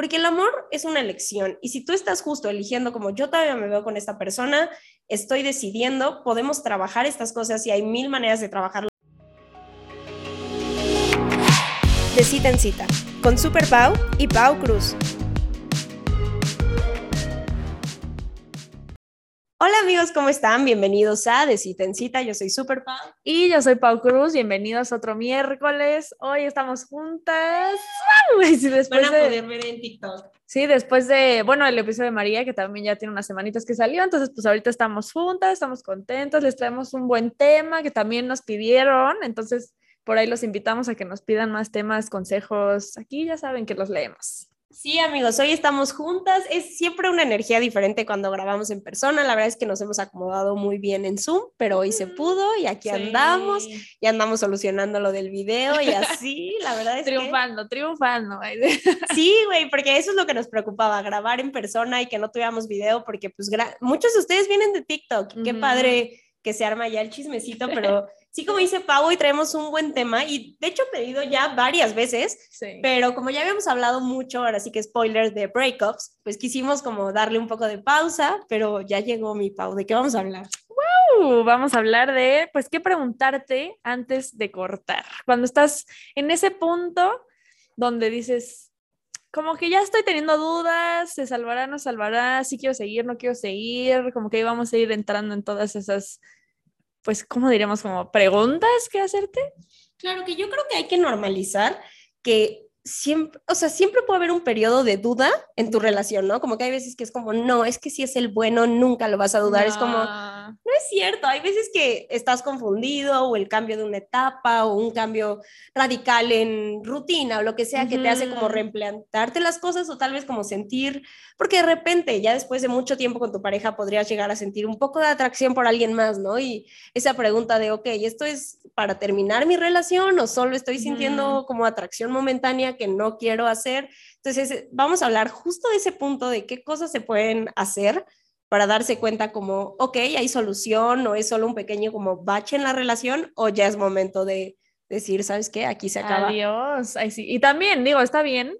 porque el amor es una elección y si tú estás justo eligiendo como yo todavía me veo con esta persona, estoy decidiendo, podemos trabajar estas cosas y hay mil maneras de trabajarlo. De cita en cita, con Super Pau y Pau Cruz. Hola amigos, ¿cómo están? Bienvenidos a De Cita en Cita. Yo soy Super Pau. Y yo soy Pau Cruz. Bienvenidos otro miércoles. Hoy estamos juntas. Sí, después Van a poder ver en TikTok. Sí, después de, bueno, el episodio de María, que también ya tiene unas semanitas que salió. Entonces, pues ahorita estamos juntas, estamos contentos. Les traemos un buen tema que también nos pidieron. Entonces, por ahí los invitamos a que nos pidan más temas, consejos. Aquí ya saben que los leemos. Sí, amigos, hoy estamos juntas. Es siempre una energía diferente cuando grabamos en persona. La verdad es que nos hemos acomodado muy bien en Zoom, pero hoy se pudo y aquí andamos y andamos solucionando lo del video y así, la verdad es triunfando, triunfando. Sí, güey, porque eso es lo que nos preocupaba, grabar en persona y que no tuviéramos video, porque pues muchos de ustedes vienen de TikTok. Qué padre que se arma ya el chismecito, pero sí, como dice Pau, hoy traemos un buen tema y de hecho he pedido ya varias veces, pero como ya habíamos hablado mucho, ahora sí que spoilers de breakups, pues quisimos como darle un poco de pausa, pero ya llegó mi Pau, ¿de qué vamos a hablar? ¡Wow! Vamos a hablar de, pues, qué preguntarte antes de cortar. Cuando estás en ese punto donde dices, como que ya estoy teniendo dudas, se salvará, no salvará, si quiero seguir, no quiero seguir, como que íbamos a ir entrando en todas esas pues, ¿cómo diríamos? Como preguntas que hacerte. Claro que yo creo que hay que normalizar que siempre, o sea, siempre puede haber un periodo de duda en tu relación, ¿no? Como que hay veces que es como, no, es que si es el bueno, nunca lo vas a dudar. Es como, no es cierto. Hay veces que estás confundido o el cambio de una etapa o un cambio radical en rutina o lo que sea que te hace como reemplantarte las cosas o tal vez como sentir, porque de repente ya después de mucho tiempo con tu pareja podrías llegar a sentir un poco de atracción por alguien más, ¿no? Y esa pregunta de, ok, ¿esto es para terminar mi relación o solo estoy sintiendo como atracción momentánea? que no quiero hacer. Entonces, vamos a hablar justo de ese punto de qué cosas se pueden hacer para darse cuenta como, ok, hay solución o es solo un pequeño como bache en la relación o ya es momento de decir, ¿sabes qué? Aquí se acaba. Adiós. Ay, sí. Y también, digo, está bien.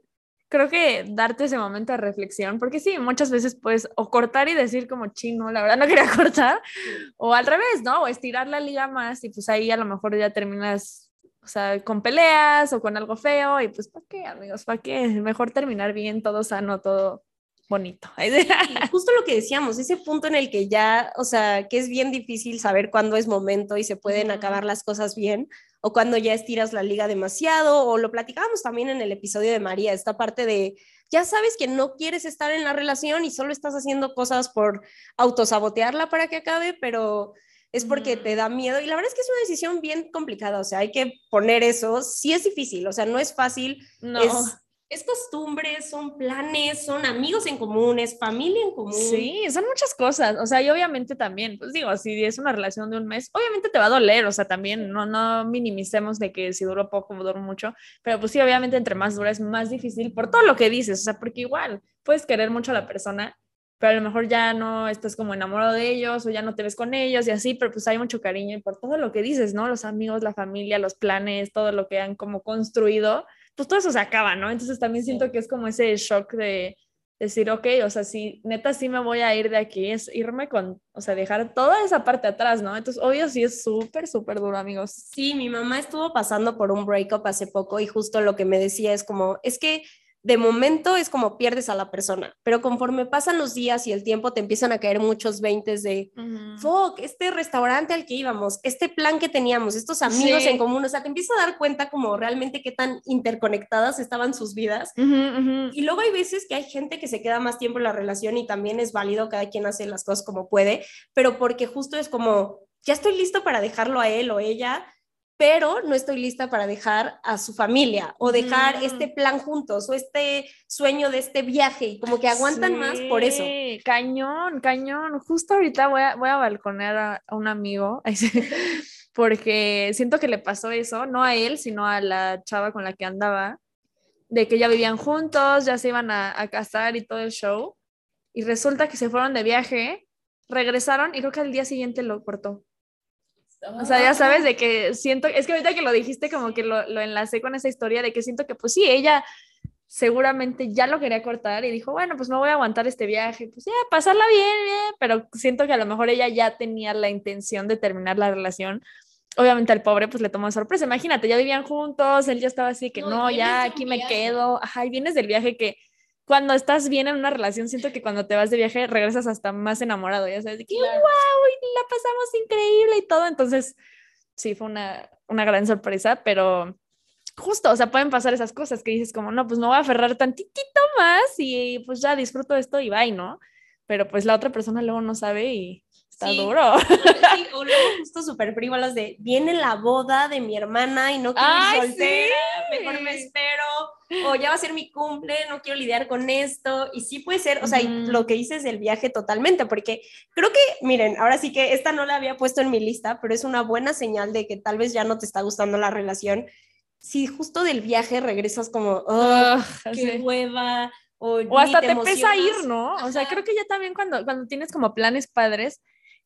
Creo que darte ese momento de reflexión, porque sí, muchas veces puedes o cortar y decir como chino, la verdad no quería cortar, o al revés, ¿no? O estirar la liga más y pues ahí a lo mejor ya terminas o sea, con peleas o con algo feo y pues, ¿para qué, amigos? ¿Para qué? Mejor terminar bien, todo sano, todo bonito. justo lo que decíamos, ese punto en el que ya, o sea, que es bien difícil saber cuándo es momento y se pueden acabar las cosas bien o cuando ya estiras la liga demasiado o lo platicábamos también en el episodio de María, esta parte de ya sabes que no quieres estar en la relación y solo estás haciendo cosas por autosabotearla para que acabe, pero es porque te da miedo y la verdad es que es una decisión bien complicada, o sea, hay que poner eso, sí es difícil, o sea, no es fácil, no. es, es costumbre, son planes, son amigos en común, es familia en común. Sí, son muchas cosas, o sea, y obviamente también, pues digo, si es una relación de un mes, obviamente te va a doler, o sea, también no, no minimicemos de que si duró poco o duró mucho, pero pues sí, obviamente entre más dura es más difícil por todo lo que dices, o sea, porque igual puedes querer mucho a la persona, pero a lo mejor ya no estás como enamorado de ellos o ya no te ves con ellos y así, pero pues hay mucho cariño y por todo lo que dices, ¿no? Los amigos, la familia, los planes, todo lo que han como construido, pues todo eso se acaba, ¿no? Entonces también siento que es como ese shock de decir, ok, o sea, si neta sí me voy a ir de aquí, es irme con, o sea, dejar toda esa parte atrás, ¿no? Entonces, obvio, sí es súper, súper duro, amigos. Sí, mi mamá estuvo pasando por un breakup hace poco y justo lo que me decía es como, es que de momento es como pierdes a la persona, pero conforme pasan los días y el tiempo te empiezan a caer muchos veintes de, fuck, este restaurante al que íbamos, este plan que teníamos, estos amigos en común, o sea, te empiezas a dar cuenta como realmente qué tan interconectadas estaban sus vidas. Y luego hay veces que hay gente que se queda más tiempo en la relación y también es válido, cada quien hace las cosas como puede, pero porque justo es como, ya estoy listo para dejarlo a él o ella pero no estoy lista para dejar a su familia o dejar mm. este plan juntos o este sueño de este viaje y como que aguantan más por eso. Cañón, cañón. Justo ahorita voy a, voy a balconear a, un amigo porque siento que le pasó eso, no a él, sino a la chava con la que andaba, de que ya vivían juntos, ya se iban a, a casar y todo el show. Y resulta que se fueron de viaje, regresaron y creo que al día siguiente lo cortó. O sea, ya sabes de que siento, es que ahorita que lo dijiste como que lo, lo enlacé con esa historia de que siento que pues sí, ella seguramente ya lo quería cortar y dijo, bueno, pues me voy a aguantar este viaje, pues ya, pasarla bien, bien, pero siento que a lo mejor ella ya tenía la intención de terminar la relación. Obviamente al pobre pues le tomó sorpresa, imagínate, ya vivían juntos, él ya estaba así que no, ya aquí me quedo, ajá, y vienes del viaje que cuando estás bien en una relación, siento que cuando te vas de viaje regresas hasta más enamorado, ya sabes, que wow, la pasamos increíble y todo, entonces sí, fue una, una gran sorpresa, pero justo, o sea, pueden pasar esas cosas que dices como, no, pues me voy a aferrar tantitito más y pues ya disfruto esto y bye, ¿no? Pero pues la otra persona luego no sabe y está duro. Sí, o luego justo súper frívolos de, viene la boda de mi hermana y no quiero ir soltera, mejor me espero, o ya va a ser mi cumple, no quiero lidiar con esto, y sí puede ser, o sea, lo que dices del viaje totalmente, porque creo que, miren, ahora sí que esta no la había puesto en mi lista, pero es una buena señal de que tal vez ya no te está gustando la relación, si justo del viaje regresas como, oh, qué hueva, o, o hasta te, pesa ir, ¿no? O sea, creo que ya también cuando, cuando tienes como planes padres,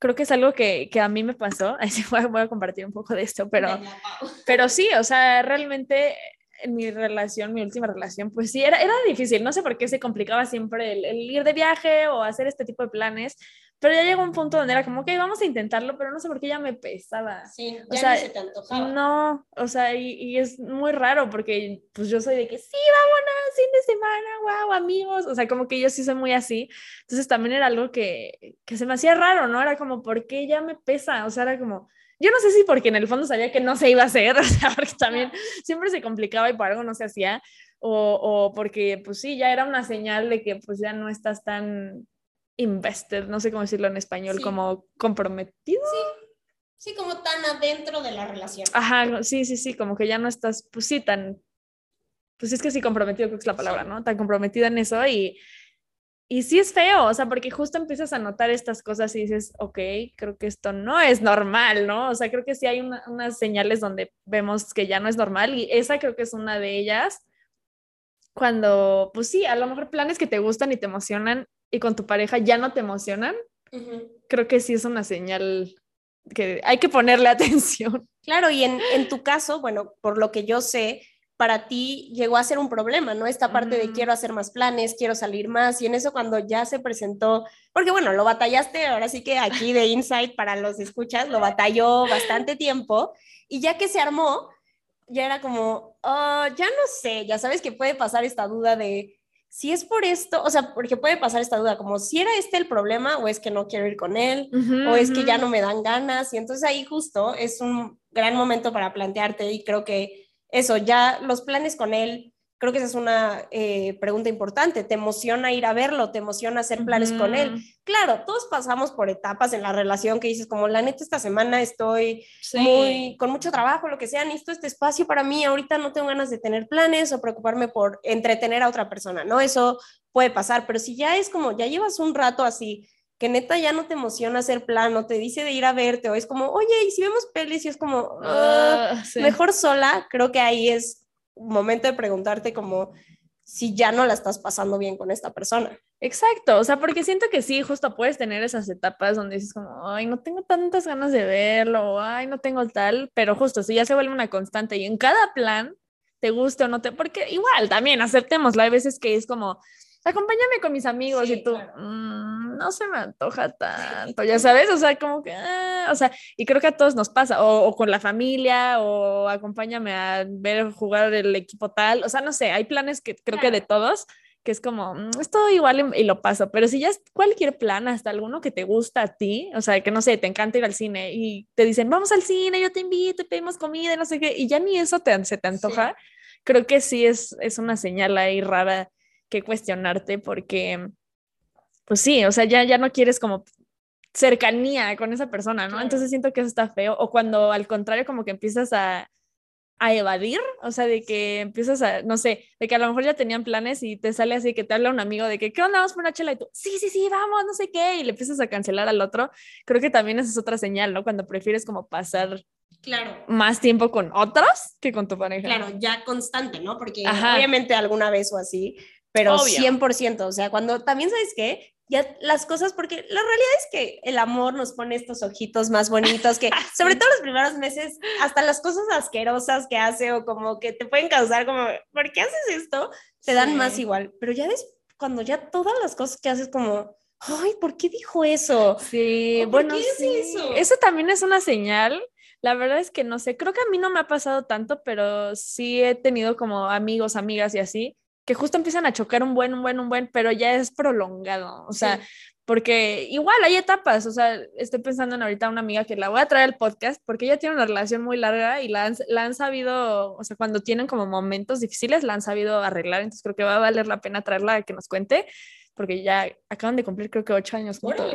creo que es algo que, que a mí me pasó, así voy, voy, a compartir un poco de esto, pero, pero sí, o sea, realmente en mi relación, mi última relación, pues sí, era, era difícil, no sé por qué se complicaba siempre el, el ir de viaje o hacer este tipo de planes, pero ya llegó un punto donde era como, ok, vamos a intentarlo, pero no sé por qué ya me pesaba. Sí, ya o sea, no se te antojaba. No, o sea, y, y, es muy raro porque pues yo soy de que sí, vámonos, fin de semana, wow, amigos. O sea, como que yo sí soy muy así. Entonces también era algo que, que se me hacía raro, ¿no? Era como, ¿por qué ya me pesa? O sea, era como, yo no sé si porque en el fondo sabía que no se iba a hacer, o sea, porque también siempre se complicaba y por algo no se hacía, o, o porque pues sí, ya era una señal de que pues ya no estás tan invested, no sé cómo decirlo en español, como comprometido. Sí. sí, como tan adentro de la relación. Ajá, sí, sí, sí, como que ya no estás, pues sí, tan, pues es que sí, comprometido creo que es la palabra, ¿no? Tan comprometida en eso y, y sí es feo, o sea, porque justo empiezas a notar estas cosas y dices, ok, creo que esto no es normal, ¿no? O sea, creo que sí hay unas señales donde vemos que ya no es normal y esa creo que es una de ellas cuando, pues sí, a lo mejor planes que te gustan y te emocionan y con tu pareja ya no te emocionan, creo que sí es una señal que hay que ponerle atención. Claro, y en, en, tu caso, bueno, por lo que yo sé, para ti llegó a ser un problema, ¿no? Esta parte de quiero hacer más planes, quiero salir más, y en eso cuando ya se presentó, porque bueno, lo batallaste, ahora sí que aquí de Insight para los escuchas, lo batalló bastante tiempo, y ya que se armó, ya era como, oh, ya no sé, ya sabes que puede pasar esta duda de si es por esto, o sea, porque puede pasar esta duda, como si era este el problema o es que no quiero ir con él o es que ya no me dan ganas y entonces ahí justo es un gran momento para plantearte y creo que eso, ya los planes con él Creo que esa es una eh, pregunta importante. ¿Te emociona ir a verlo? ¿Te emociona hacer planes con él? Claro, todos pasamos por etapas en la relación que dices, como la neta, esta semana estoy muy, con mucho trabajo, lo que sea, necesito este espacio para mí. Ahorita no tengo ganas de tener planes o preocuparme por entretener a otra persona, ¿no? Eso puede pasar, pero si ya es como, ya llevas un rato así, que neta ya no te emociona hacer plan, o te dice de ir a verte, o es como, oye, y si vemos pelis, y es como, ah, sí. mejor sola, creo que ahí es momento de preguntarte como si ya no la estás pasando bien con esta persona. Exacto, o sea, porque siento que sí, justo puedes tener esas etapas donde dices como, ay, no tengo tantas ganas de verlo, ay, no tengo tal, pero justo si ya se vuelve una constante y en cada plan, te guste o no te, porque igual también aceptémoslo, hay veces que es como, acompáñame con mis amigos y tú, mmm, no se me antoja tanto, ya sabes, o sea, como que, ah", o sea, y creo que a todos nos pasa, o, o, con la familia, o acompáñame a ver jugar el equipo tal, o sea, no sé, hay planes que creo que de todos, que es como, mmm, es todo igual y, y, lo paso, pero si ya es cualquier plan, hasta alguno que te gusta a ti, o sea, que no sé, te encanta ir al cine y te dicen, vamos al cine, yo te invito, pedimos comida, no sé qué, y ya ni eso te, se te antoja, sí. creo que sí es, es una señal ahí rara que cuestionarte porque, pues sí, o sea, ya, ya no quieres como cercanía con esa persona, ¿no? Claro. Entonces siento que eso está feo. O cuando al contrario como que empiezas a, a evadir, o sea, de que empiezas a, no sé, de que a lo mejor ya tenían planes y te sale así que te habla un amigo de que, ¿qué onda? Vamos por una chela y tú, sí, sí, sí, vamos, no sé qué, y le empiezas a cancelar al otro. Creo que también esa es otra señal, ¿no? Cuando prefieres como pasar claro. más tiempo con otros que con tu pareja. Claro, ya constante, ¿no? Porque Ajá. obviamente alguna vez o así, pero Obvio. 100%, o sea, cuando también sabes qué, ya las cosas, porque la realidad es que el amor nos pone estos ojitos más bonitos, que sobre todo los primeros meses, hasta las cosas asquerosas que hace o como que te pueden causar como, ¿por qué haces esto? Te dan más igual, pero ya ves, cuando ya todas las cosas que haces como, ay, ¿por qué dijo eso? Sí, bueno, sí. Eso? eso también es una señal la verdad es que no sé, creo que a mí no me ha pasado tanto, pero sí he tenido como amigos, amigas y así, que justo empiezan a chocar un buen, un buen, un buen, pero ya es prolongado, o sea, porque igual hay etapas, o sea, estoy pensando en ahorita una amiga que la voy a traer al podcast porque ella tiene una relación muy larga y la han, la han sabido, o sea, cuando tienen como momentos difíciles, la han sabido arreglar, entonces creo que va a valer la pena traerla a que nos cuente porque ya acaban de cumplir creo que ocho años juntos.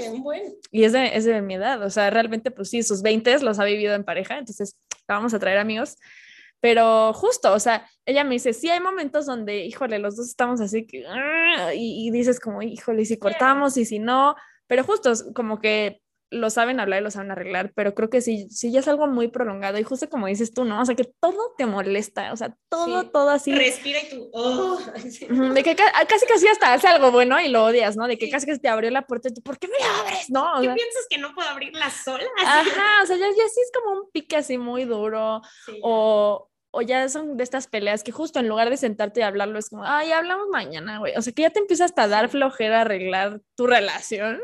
Y es de, es de mi edad, o sea, realmente pues sí, sus 20 los ha vivido en pareja, entonces la vamos a traer amigos. Pero justo, o sea, ella me dice, sí hay momentos donde, híjole, los dos estamos así que, ah", y, y dices como, híjole, si cortamos y si no, pero justo como que lo saben hablar y lo saben arreglar, pero creo que sí, sí ya es algo muy prolongado y justo como dices tú, ¿no? O sea, que todo te molesta, o sea, todo, todo así. Respira y tú, oh. De que casi casi hasta hace algo bueno y lo odias, ¿no? De que casi que te abrió la puerta y tú, ¿por qué me abres? No. ¿Qué piensas que no puedo abrirla sola? Ajá, o sea, ya, ya sí es como un pique así muy duro o, o ya son de estas peleas que justo en lugar de sentarte y hablarlo es como, ay, hablamos mañana, güey. O sea, que ya te empiezas hasta a dar flojera arreglar tu relación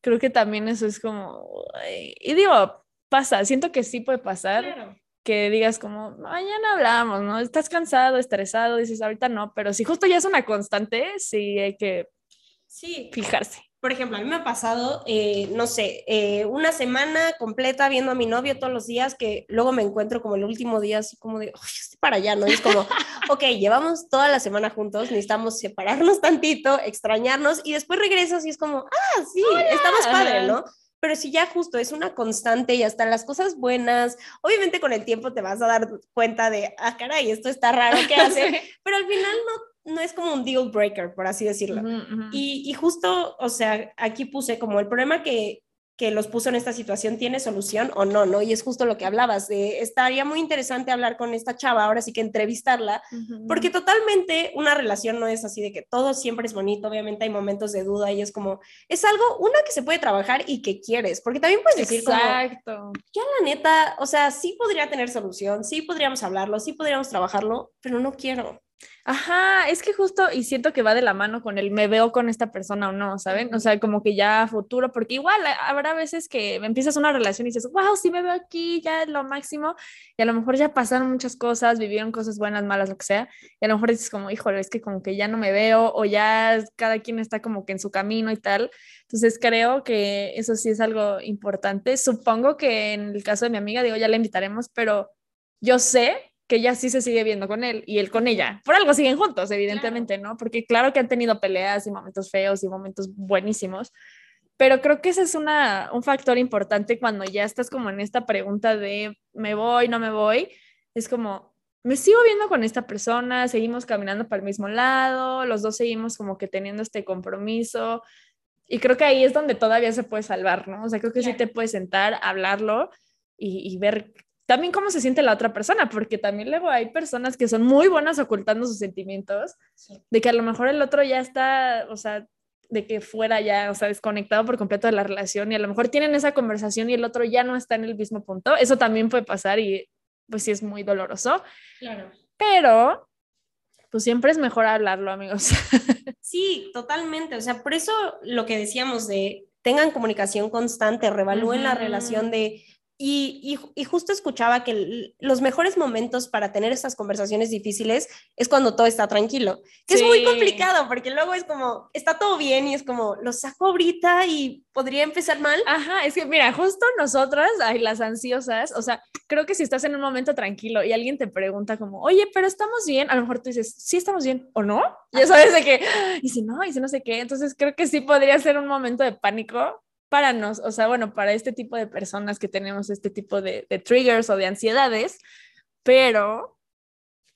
creo que también eso es como, y digo, pasa, siento que sí puede pasar. Que digas como, mañana hablamos, ¿no? Estás cansado, estresado, dices, ahorita no, pero si justo ya es una constante, sí hay que sí. fijarse. Por ejemplo, a mí me ha pasado, eh, no sé, eh, una semana completa viendo a mi novio todos los días, que luego me encuentro como el último día, así como de, estoy para allá, ¿no? Y es como, ok, llevamos toda la semana juntos, necesitamos separarnos tantito, extrañarnos, y después regresas y es como, ah, sí, está más padre, ¿no? Pero si ya justo es una constante y hasta las cosas buenas, obviamente con el tiempo te vas a dar cuenta de, ah, caray, esto está raro, ¿qué hace? Pero al final no no es como un deal breaker, por así decirlo. Y, y, justo, o sea, aquí puse como el problema que, que los puso en esta situación tiene solución o no, ¿no? Y es justo lo que hablabas, de, estaría muy interesante hablar con esta chava, ahora sí que entrevistarla, porque totalmente una relación no es así de que todo siempre es bonito, obviamente hay momentos de duda y es como, es algo, una que se puede trabajar y que quieres, porque también puedes decir Exacto. ya la neta, o sea, sí podría tener solución, sí podríamos hablarlo, sí podríamos trabajarlo, pero no quiero. Ajá, es que justo, y siento que va de la mano con el me veo con esta persona o no, ¿saben? O sea, como que ya a futuro, porque igual habrá veces que empiezas una relación y dices, wow, sí me veo aquí, ya es lo máximo, y a lo mejor ya pasaron muchas cosas, vivieron cosas buenas, malas, lo que sea, y a lo mejor dices como, híjole, es que como que ya no me veo, o ya cada quien está como que en su camino y tal. Entonces creo que eso sí es algo importante. Supongo que en el caso de mi amiga, digo, ya la invitaremos, pero yo sé que ella sí se sigue viendo con él y él con ella. Por algo siguen juntos, evidentemente, ¿no? Porque claro que han tenido peleas y momentos feos y momentos buenísimos, pero creo que ese es una, un factor importante cuando ya estás como en esta pregunta de me voy, no me voy. Es como, me sigo viendo con esta persona, seguimos caminando para el mismo lado, los dos seguimos como que teniendo este compromiso. Y creo que ahí es donde todavía se puede salvar, ¿no? O sea, creo que sí te puedes sentar, hablarlo y, y ver también cómo se siente la otra persona, porque también luego hay personas que son muy buenas ocultando sus sentimientos, de que a lo mejor el otro ya está, o sea, de que fuera ya, o sea, desconectado por completo de la relación y a lo mejor tienen esa conversación y el otro ya no está en el mismo punto. Eso también puede pasar y pues sí es muy doloroso. Claro. Pero pues siempre es mejor hablarlo, amigos. Sí, totalmente. O sea, por eso lo que decíamos de tengan comunicación constante, revalúen la relación de y, y, justo escuchaba que los mejores momentos para tener estas conversaciones difíciles es cuando todo está tranquilo, que es muy complicado porque luego es como, está todo bien y es como, lo saco ahorita y podría empezar mal. Ajá, es que mira, justo nosotras, ay, las ansiosas, o sea, creo que si estás en un momento tranquilo y alguien te pregunta como, oye, pero estamos bien, a lo mejor tú dices, sí estamos bien o no, ya sabes de que, y si no, y si no sé qué, entonces creo que sí podría ser un momento de pánico para nos, o sea, bueno, para este tipo de personas que tenemos este tipo de, triggers o de ansiedades, pero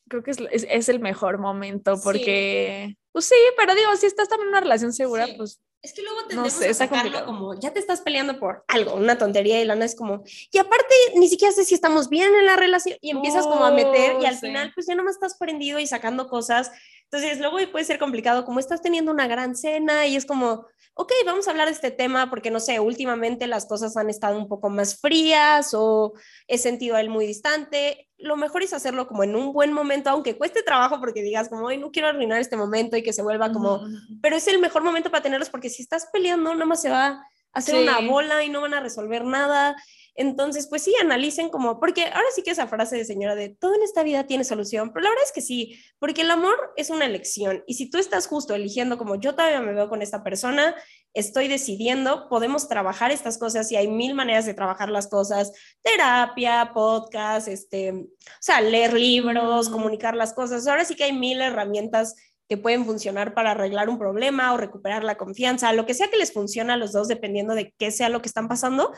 creo que es, es, el mejor momento porque, pues sí, pero digo, si estás también en una relación segura, pues... Es que luego tendemos no sé, a sacarlo como, ya te estás peleando por algo, una tontería, y Lana es como, y aparte ni siquiera sé si estamos bien en la relación, y empias como a meter, y oh, al final, pues ya nomás estás prendido y sacando cosas Entonces, luego puede ser complicado, como estás teniendo una gran cena y es como, ok, vamos a hablar de este tema porque, no sé, últimamente las cosas han estado un poco más frías o he sentido a él muy distante. Lo mejor es hacerlo como en un buen momento, aunque cueste trabajo porque digas como, ay, no quiero arruinar este momento y que se vuelva como, pero es el mejor momento para tenerlos porque si estás peleando, nada más se va a hacer una bola y no van a resolver nada. Entonces, pues sí, analicen como, porque ahora sí que esa frase de señora de todo en esta vida tiene solución, pero la verdad es que sí, porque el amor es una elección y si tú estás justo eligiendo como yo todavía me veo con esta persona, estoy decidiendo, podemos trabajar estas cosas y hay mil maneras de trabajar las cosas, terapia, podcast, este, o sea, leer libros, comunicar las cosas, ahora sí que hay mil herramientas que pueden funcionar para arreglar un problema o recuperar la confianza, lo que sea que les funcione a los dos dependiendo de qué sea lo que están pasando,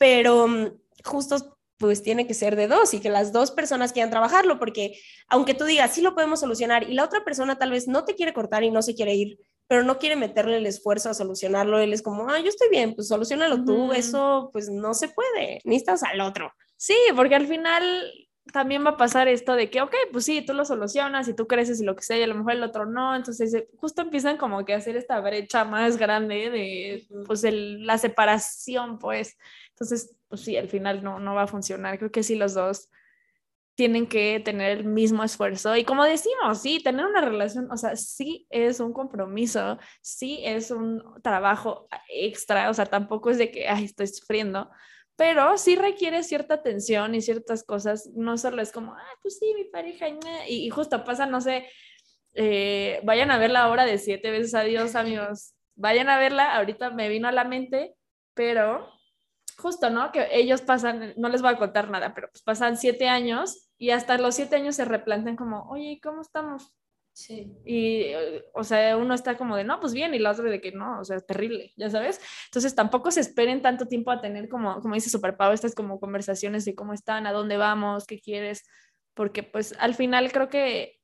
pero mm, justo pues tiene que ser de dos y que las dos personas quieran trabajarlo, porque aunque tú digas, sí lo podemos solucionar y la otra persona tal vez no te quiere cortar y no se quiere ir, pero no quiere meterle el esfuerzo a solucionarlo, él es como, ah, yo estoy bien, pues solucionalo tú, eso pues no se puede, necesitas al otro. Sí, porque al final también va a pasar esto de que, ok, pues sí, tú lo solucionas y tú creces y lo que sea, y a lo mejor el otro no, entonces eh, justo empiezan como que a hacer esta brecha más grande de, pues, el, la separación, pues. Entonces, pues sí, al final no, no va a funcionar. Creo que sí los dos tienen que tener el mismo esfuerzo. Y como decimos, sí, tener una relación, o sea, sí es un compromiso, sí es un trabajo extra, o sea, tampoco es de que, ay, estoy sufriendo, pero sí requiere cierta atención y ciertas cosas, no solo es como, ah, pues sí, mi pareja, y, y justo pasa, no sé, eh, vayan a ver la obra de siete veces adiós, amigos, vayan a verla, ahorita me vino a la mente, pero justo, ¿no? Que ellos pasan, no les voy a contar nada, pero pues pasan siete años y hasta los siete años se replantean como, oye, ¿cómo estamos? Sí. Y, o sea, uno está como de, no, pues bien, y la otra de que no, o sea, es terrible, ya sabes. Entonces tampoco se esperen tanto tiempo a tener como, como dice Super Pau, estas como conversaciones de cómo están, a dónde vamos, qué quieres, porque pues al final creo que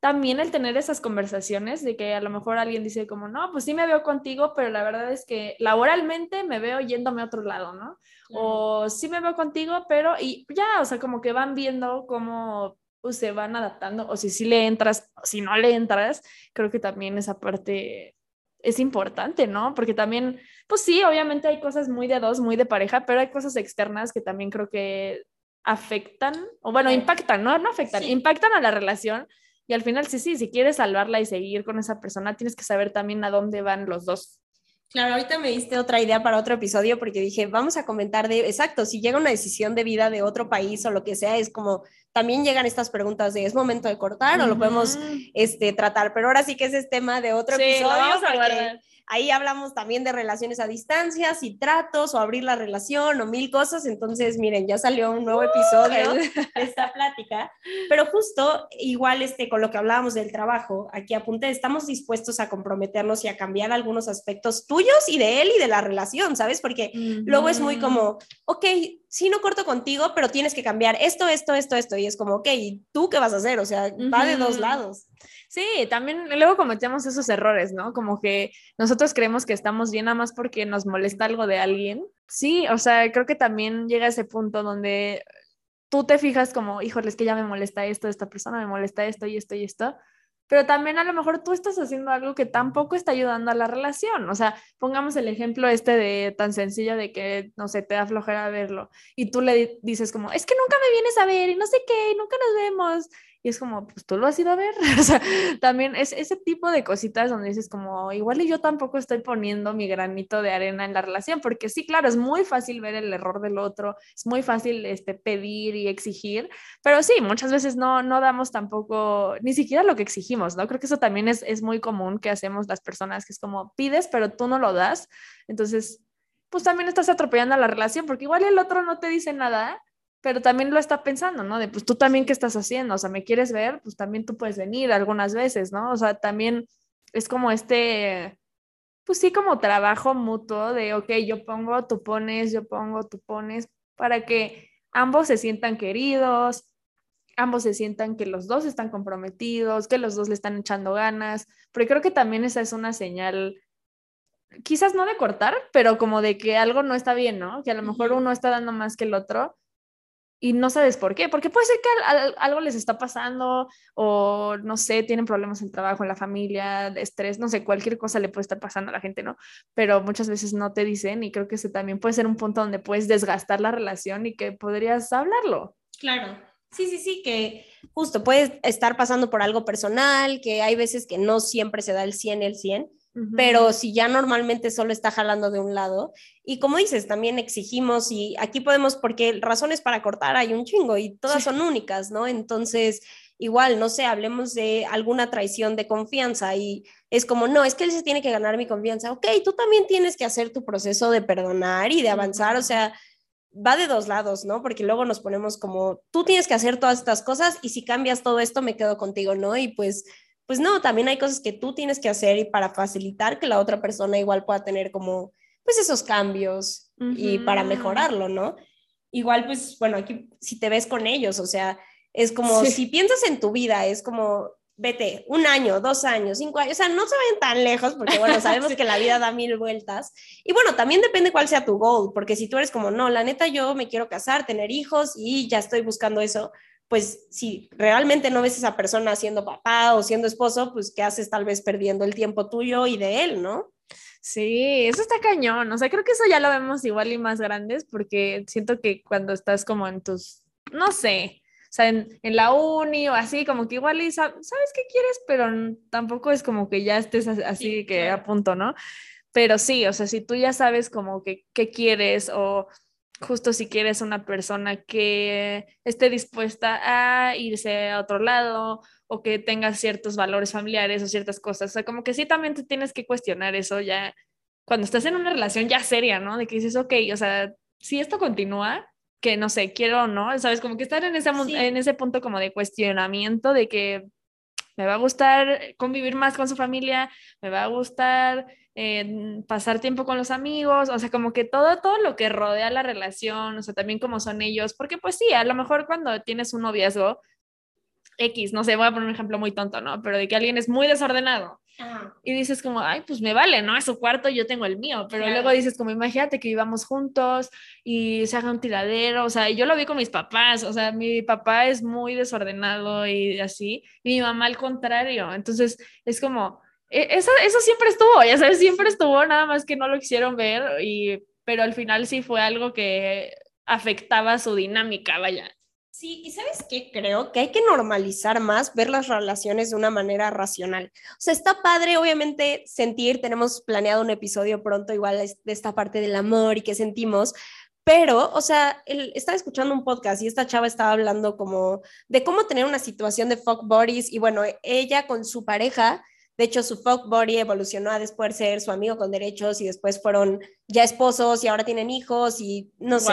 también el tener esas conversaciones de que a lo mejor alguien dice como, no, pues sí me veo contigo, pero la verdad es que laboralmente me veo yéndome a otro lado, ¿no? O sí me veo contigo, pero y ya, o sea, como que van viendo cómo pues, se van adaptando, o si sí le entras, o si no le entras, creo que también esa parte es importante, ¿no? Porque también, pues sí, obviamente hay cosas muy de dos, muy de pareja, pero hay cosas externas que también creo que afectan, o bueno, impactan, ¿no? No afectan, impactan a la relación y al final, sí, sí, si quieres salvarla y seguir con esa persona, tienes que saber también a dónde van los dos. Claro, ahorita me diste otra idea para otro episodio porque dije, vamos a comentar de, exacto, si llega una decisión de vida de otro país o lo que sea, es como, también llegan estas preguntas de, ¿es momento de cortar o lo podemos este, tratar? Pero ahora sí que ese es tema de otro episodio. vamos a Ahí hablamos también de relaciones a distancia, y tratos o abrir la relación o mil cosas. Entonces, miren, ya salió un nuevo episodio de esta plática. Pero justo igual este, con lo que hablábamos del trabajo, aquí apunté, estamos dispuestos a comprometernos y a cambiar algunos aspectos tuyos y de él y de la relación, ¿sabes? Porque luego es muy como, ok, sí, no corto contigo, pero tienes que cambiar esto, esto, esto, esto. Y es como, ok, ¿y tú qué vas a hacer? O sea, va de dos lados. Sí, también luego cometemos esos errores, ¿no? Como que nosotros creemos que estamos bien nada más porque nos molesta algo de alguien. Sí, o sea, creo que también llega ese punto donde tú te fijas como, híjole, es que ya me molesta esto, esta persona me molesta esto y esto y esto pero también a lo mejor tú estás haciendo algo que tampoco está ayudando a la relación. O sea, pongamos el ejemplo este de tan sencillo de que, no sé, te da flojera verlo y tú le dices como, es que nunca me vienes a ver y no sé qué, y nunca nos vemos y es como, pues tú lo has ido a ver. o sea, también es ese tipo de cositas donde dices como, igual y yo tampoco estoy poniendo mi granito de arena en la relación, porque sí, claro, es muy fácil ver el error del otro, es muy fácil este, pedir y exigir, pero sí, muchas veces no, no damos tampoco ni siquiera lo que exigimos, ¿no? Creo que eso también es, es muy común que hacemos las personas, que es como, pides, pero tú no lo das. Entonces, pues también estás atropellando la relación, porque igual el otro no te dice nada pero también lo está pensando, ¿no? De pues tú también qué estás haciendo, o sea, me quieres ver, pues también tú puedes venir algunas veces, ¿no? O sea, también es como este, pues sí, como trabajo mutuo de, ok, yo pongo, tú pones, yo pongo, tú pones, para que ambos se sientan queridos, ambos se sientan que los dos están comprometidos, que los dos le están echando ganas, porque creo que también esa es una señal quizás no de cortar, pero como de que algo no está bien, ¿no? Que a lo mejor uno está dando más que el otro y no sabes por qué, porque puede ser que algo les está pasando o no sé, tienen problemas en el trabajo, en la familia, estrés, no sé, cualquier cosa le puede estar pasando a la gente, ¿no? Pero muchas veces no te dicen y creo que ese también puede ser un punto donde puedes desgastar la relación y que podrías hablarlo. Claro. Sí, sí, sí, que justo puedes estar pasando por algo personal, que hay veces que no siempre se da el 100, el 100, pero si ya normalmente solo está jalando de un lado, y como dices, también exigimos y aquí podemos, porque razones para cortar hay un chingo y todas son únicas, ¿no? Entonces, igual, no sé, hablemos de alguna traición de confianza y es como, no, es que él se tiene que ganar mi confianza, ok, tú también tienes que hacer tu proceso de perdonar y de avanzar, o sea, va de dos lados, ¿no? Porque luego nos ponemos como, tú tienes que hacer todas estas cosas y si cambias todo esto me quedo contigo, ¿no? Y pues, pues no, también hay cosas que tú tienes que hacer y para facilitar que la otra persona igual pueda tener como, pues esos cambios y para mejorarlo, ¿no? Igual, pues, bueno, aquí si te ves con ellos, o sea, es como, si piensas en tu vida, es como, vete, un año, dos años, cinco años, o sea, no se vayan tan lejos porque, bueno, sabemos que la vida da mil vueltas. Y bueno, también depende cuál sea tu goal, porque si tú eres como, no, la neta, yo me quiero casar, tener hijos y ya estoy buscando eso, pues si realmente no ves a esa persona siendo papá o siendo esposo, pues ¿qué haces tal vez perdiendo el tiempo tuyo y de él, ¿no? Sí, eso está cañón. O sea, creo que eso ya lo vemos igual y más grandes porque siento que cuando estás como en tus, no sé, o sea, en, la uni o así, como que igual y sabes qué quieres, pero tampoco es como que ya estés así que a punto, ¿no? Pero sí, o sea, si tú ya sabes como que qué quieres o justo si quieres una persona que esté dispuesta a irse a otro lado o que tenga ciertos valores familiares o ciertas cosas, o sea, como que sí también te tienes que cuestionar eso ya cuando estás en una relación ya seria, ¿no? De que dices, ok, o sea, si esto continúa, que no sé, quiero o no, ¿sabes? Como que estar en ese, en ese punto como de cuestionamiento de que me va a gustar convivir más con su familia, me va a gustar eh, pasar tiempo con los amigos, o sea, como que todo, todo lo que rodea la relación, o sea, también como son ellos, porque pues sí, a lo mejor cuando tienes un noviazgo, X, no sé, voy a poner un ejemplo muy tonto, ¿no? Pero de que alguien es muy desordenado y dices como, ay, pues me vale, ¿no? Es su cuarto, yo tengo el mío, pero luego dices como, imagínate que vivamos juntos y se haga un tiradero, o sea, yo lo vi con mis papás, o sea, mi papá es muy desordenado y así, y mi mamá al contrario, entonces es como, eso, eso siempre estuvo, ya sabes, siempre estuvo, nada más que no lo quisieron ver, y, pero al final sí fue algo que afectaba su dinámica, vaya. Sí, y sabes qué creo que hay que normalizar más ver las relaciones de una manera racional. O sea, está padre, obviamente, sentir, tenemos planeado un episodio pronto igual de esta parte del amor y que sentimos, pero, o sea, estaba escuchando un podcast y esta chava estaba hablando como de cómo tener una situación de fuck bodies y bueno, ella con su pareja de hecho, su fuck body evolucionó a después ser su amigo con derechos y después fueron ya esposos y ahora tienen hijos y no sé.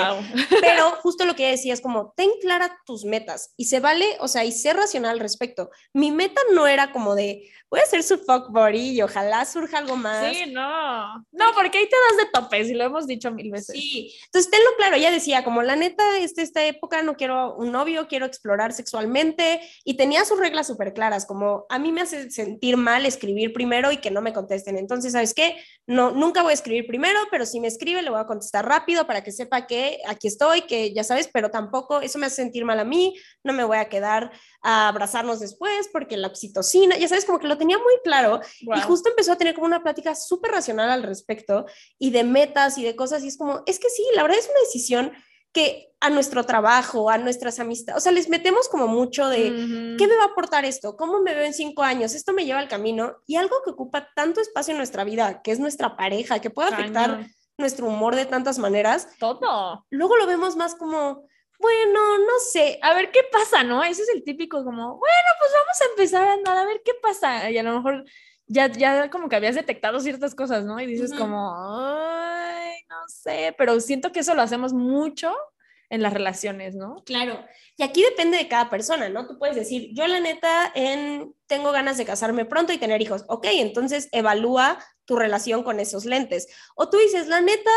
Pero justo lo que decía es como, ten clara tus metas y se vale, o sea, y ser racional al respecto. Mi meta no era como de, voy a hacer su fuck body y ojalá surja algo más. Sí, no. No, porque ahí te das de topes y lo hemos dicho mil veces. Sí. Entonces, tenlo claro, ella decía, como la neta, este, esta época no quiero un novio, quiero explorar sexualmente y tenía sus reglas súper claras, como a mí me hace sentir mal escribir primero y que no me contesten. Entonces, ¿sabes qué? No, nunca voy a escribir primero, pero si me escribe, le voy a contestar rápido para que sepa que aquí estoy, que ya sabes, pero tampoco eso me hace sentir mal a mí, no me voy a quedar a abrazarnos después porque la oxitocina, ya sabes, como que lo tenía muy claro y justo empezó a tener como una plática súper racional al respecto y de metas y de cosas y es como, es que sí, la verdad es una decisión que a nuestro trabajo, a nuestras amistades, o sea, les metemos como mucho de, ¿qué me va a aportar esto? ¿Cómo me veo en cinco años? Esto me lleva al camino y algo que ocupa tanto espacio en nuestra vida, que es nuestra pareja, que puede afectar nuestro humor de tantas maneras. Todo. Luego lo vemos más como, bueno, no sé, a ver qué pasa, ¿no? Ese es el típico como, bueno, pues vamos a empezar a andar, a ver qué pasa. Y a lo mejor ya, ya como que habías detectado ciertas cosas, ¿no? Y dices como, ay, no sé, pero siento que eso lo hacemos mucho en las relaciones, ¿no? Claro. Y aquí depende de cada persona, ¿no? Tú puedes decir, yo la neta en, tengo ganas de casarme pronto y tener hijos. Ok, entonces evalúa tu relación con esos lentes. O tú dices, la neta,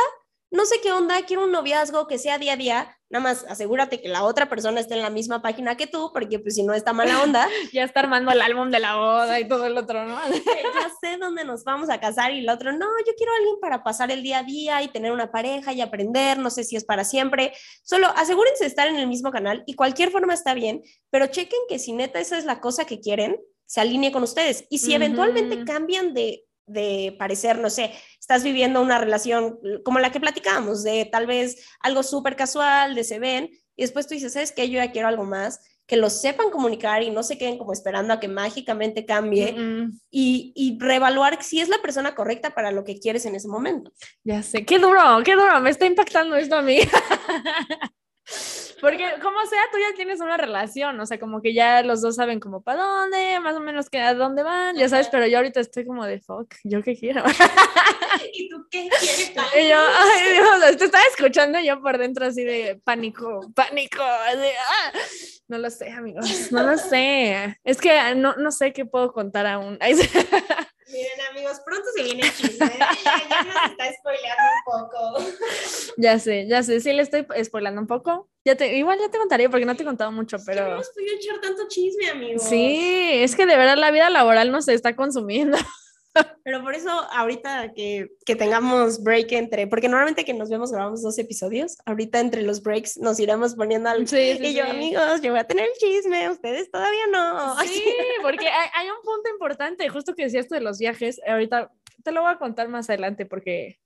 no sé qué onda, quiero un noviazgo que sea día a día, nada más asegúrate que la otra persona esté en la misma página que tú, porque pues si no está mala onda. ya está armando el álbum de la boda y todo el otro, ¿no? ya sé dónde nos vamos a casar y el otro, no, yo quiero a alguien para pasar el día a día y tener una pareja y aprender, no sé si es para siempre. Solo asegúrense de estar en el mismo canal y cualquier forma está bien, pero chequen que si neta esa es la cosa que quieren, se alinee con ustedes. Y si eventualmente cambian de, de parecer, no sé, estás viviendo una relación como la que platicábamos, de tal vez algo súper casual, de se ven, y después tú dices, ¿sabes qué? Yo ya quiero algo más, que lo sepan comunicar y no se queden como esperando a que mágicamente cambie y, y reevaluar si es la persona correcta para lo que quieres en ese momento. Ya sé, qué duro, qué duro, me está impactando esto a mí. Porque como sea, tú ya tienes una relación, o sea, como que ya los dos saben como para dónde, más o menos que a dónde van, ya sabes, pero yo ahorita estoy como de fuck, ¿yo qué quiero? ¿Y tú qué quieres? Y yo, ay Dios, te estaba escuchando yo por dentro así de pánico, pánico, ah". no lo sé, amigos, no lo sé. Es que no, no sé qué puedo contar aún. Miren, amigos, pronto se viene el chisme. ¿eh? Ya, nos está spoileando un poco. Ya sé, ya sé. Sí, le estoy spoileando un poco. Ya te, igual ya te contaría porque no te he contado mucho, pero. no nos podido echar tanto chisme, amigos. Sí, es que de verdad la vida laboral nos está consumiendo. Pero por eso ahorita que, que, tengamos break entre, porque normalmente que nos vemos grabamos dos episodios, ahorita entre los breaks nos iremos poniendo algo. Sí, y yo, amigos, yo voy a tener el chisme, ustedes todavía no. Sí, porque hay, hay, un punto importante, justo que decía esto de los viajes, ahorita te lo voy a contar más adelante porque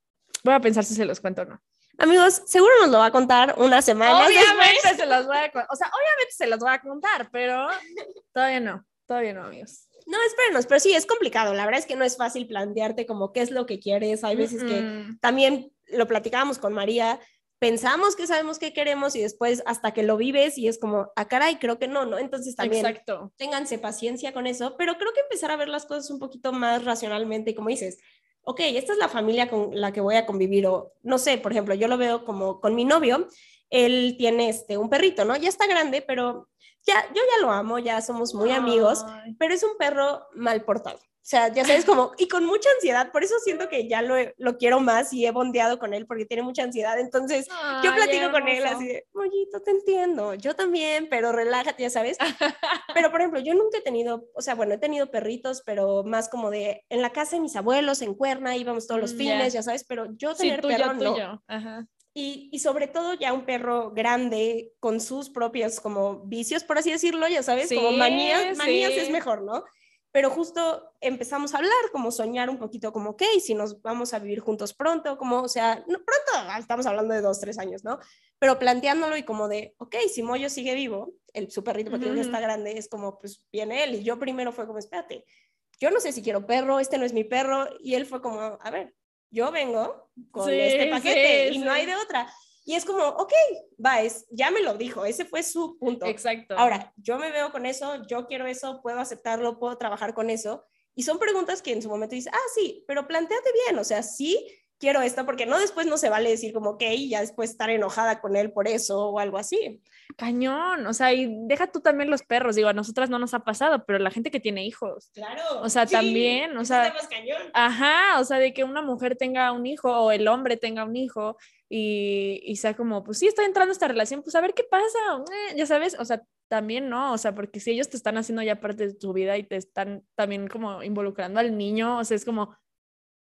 voy a pensar si se los cuento o no. Amigos, seguro nos lo va a contar una semana. Obviamente se los voy a contar, o sea, obviamente se los voy a contar, pero todavía no, todavía no, amigos. No, espérenos, pero sí, es complicado. La verdad es que no es fácil plantearte como qué es lo que quieres. Hay veces que también lo platicábamos con María, pensamos que sabemos qué queremos y después hasta que lo vives y es como, ah, caray, creo que no, ¿no? Entonces también Exacto. ténganse paciencia con eso, pero creo que empezar a ver las cosas un poquito más racionalmente y como dices, ok, esta es la familia con la que voy a convivir o no sé, por ejemplo, yo lo veo como con mi novio, él tiene este, un perrito, ¿no? Ya está grande, pero ya, yo ya lo amo, ya somos muy amigos, pero es un perro mal portado. O sea, ya sabes, como, y con mucha ansiedad, por eso siento que ya lo, lo quiero más y he bondeado con él porque tiene mucha ansiedad. Entonces, yo platico con él así de, Mollito, te entiendo, yo también, pero relájate, ya sabes. pero, por ejemplo, yo nunca he tenido, o sea, bueno, he tenido perritos, pero más como de, en la casa de mis abuelos, en Cuerna, íbamos todos los mm, fines, ya sabes, pero yo tener perro no. Ajá. Y, y, sobre todo ya un perro grande con sus propios como vicios, por así decirlo, ya sabes, como manías, manías es mejor, ¿no? Pero justo empezamos a hablar, como soñar un poquito, como, ok, si nos vamos a vivir juntos pronto, como, o sea, no, pronto, ah, estamos hablando de dos, tres años, ¿no? Pero planteándolo y como de, ok, si Moyo sigue vivo, el su perrito, porque ya está grande, es como, pues viene él. Y yo primero fue como, espérate, yo no sé si quiero perro, este no es mi perro. Y él fue como, a ver, yo vengo con este paquete y no hay de otra. Y es como, ok, va, es, ya me lo dijo, ese fue su punto. Exacto. Ahora, yo me veo con eso, yo quiero eso, puedo aceptarlo, puedo trabajar con eso. Y son preguntas que en su momento dices, ah, sí, pero planteate bien, o sea, sí quiero esto, porque no después no se vale decir como, ok, ya después estar enojada con él por eso o algo así. Cañón, o sea, y deja tú también los perros, digo, a nosotras no nos ha pasado, pero la gente que tiene hijos. Claro. O sea, también, o sea, ajá, o sea, de que una mujer tenga un hijo o el hombre tenga un hijo y, y sea como, pues sí, estoy entrando a esta relación, pues a ver qué pasa, eh, ya sabes, o sea, también no, o sea, porque si ellos te están haciendo ya parte de tu vida y te están también como involucrando al niño, o sea, es como,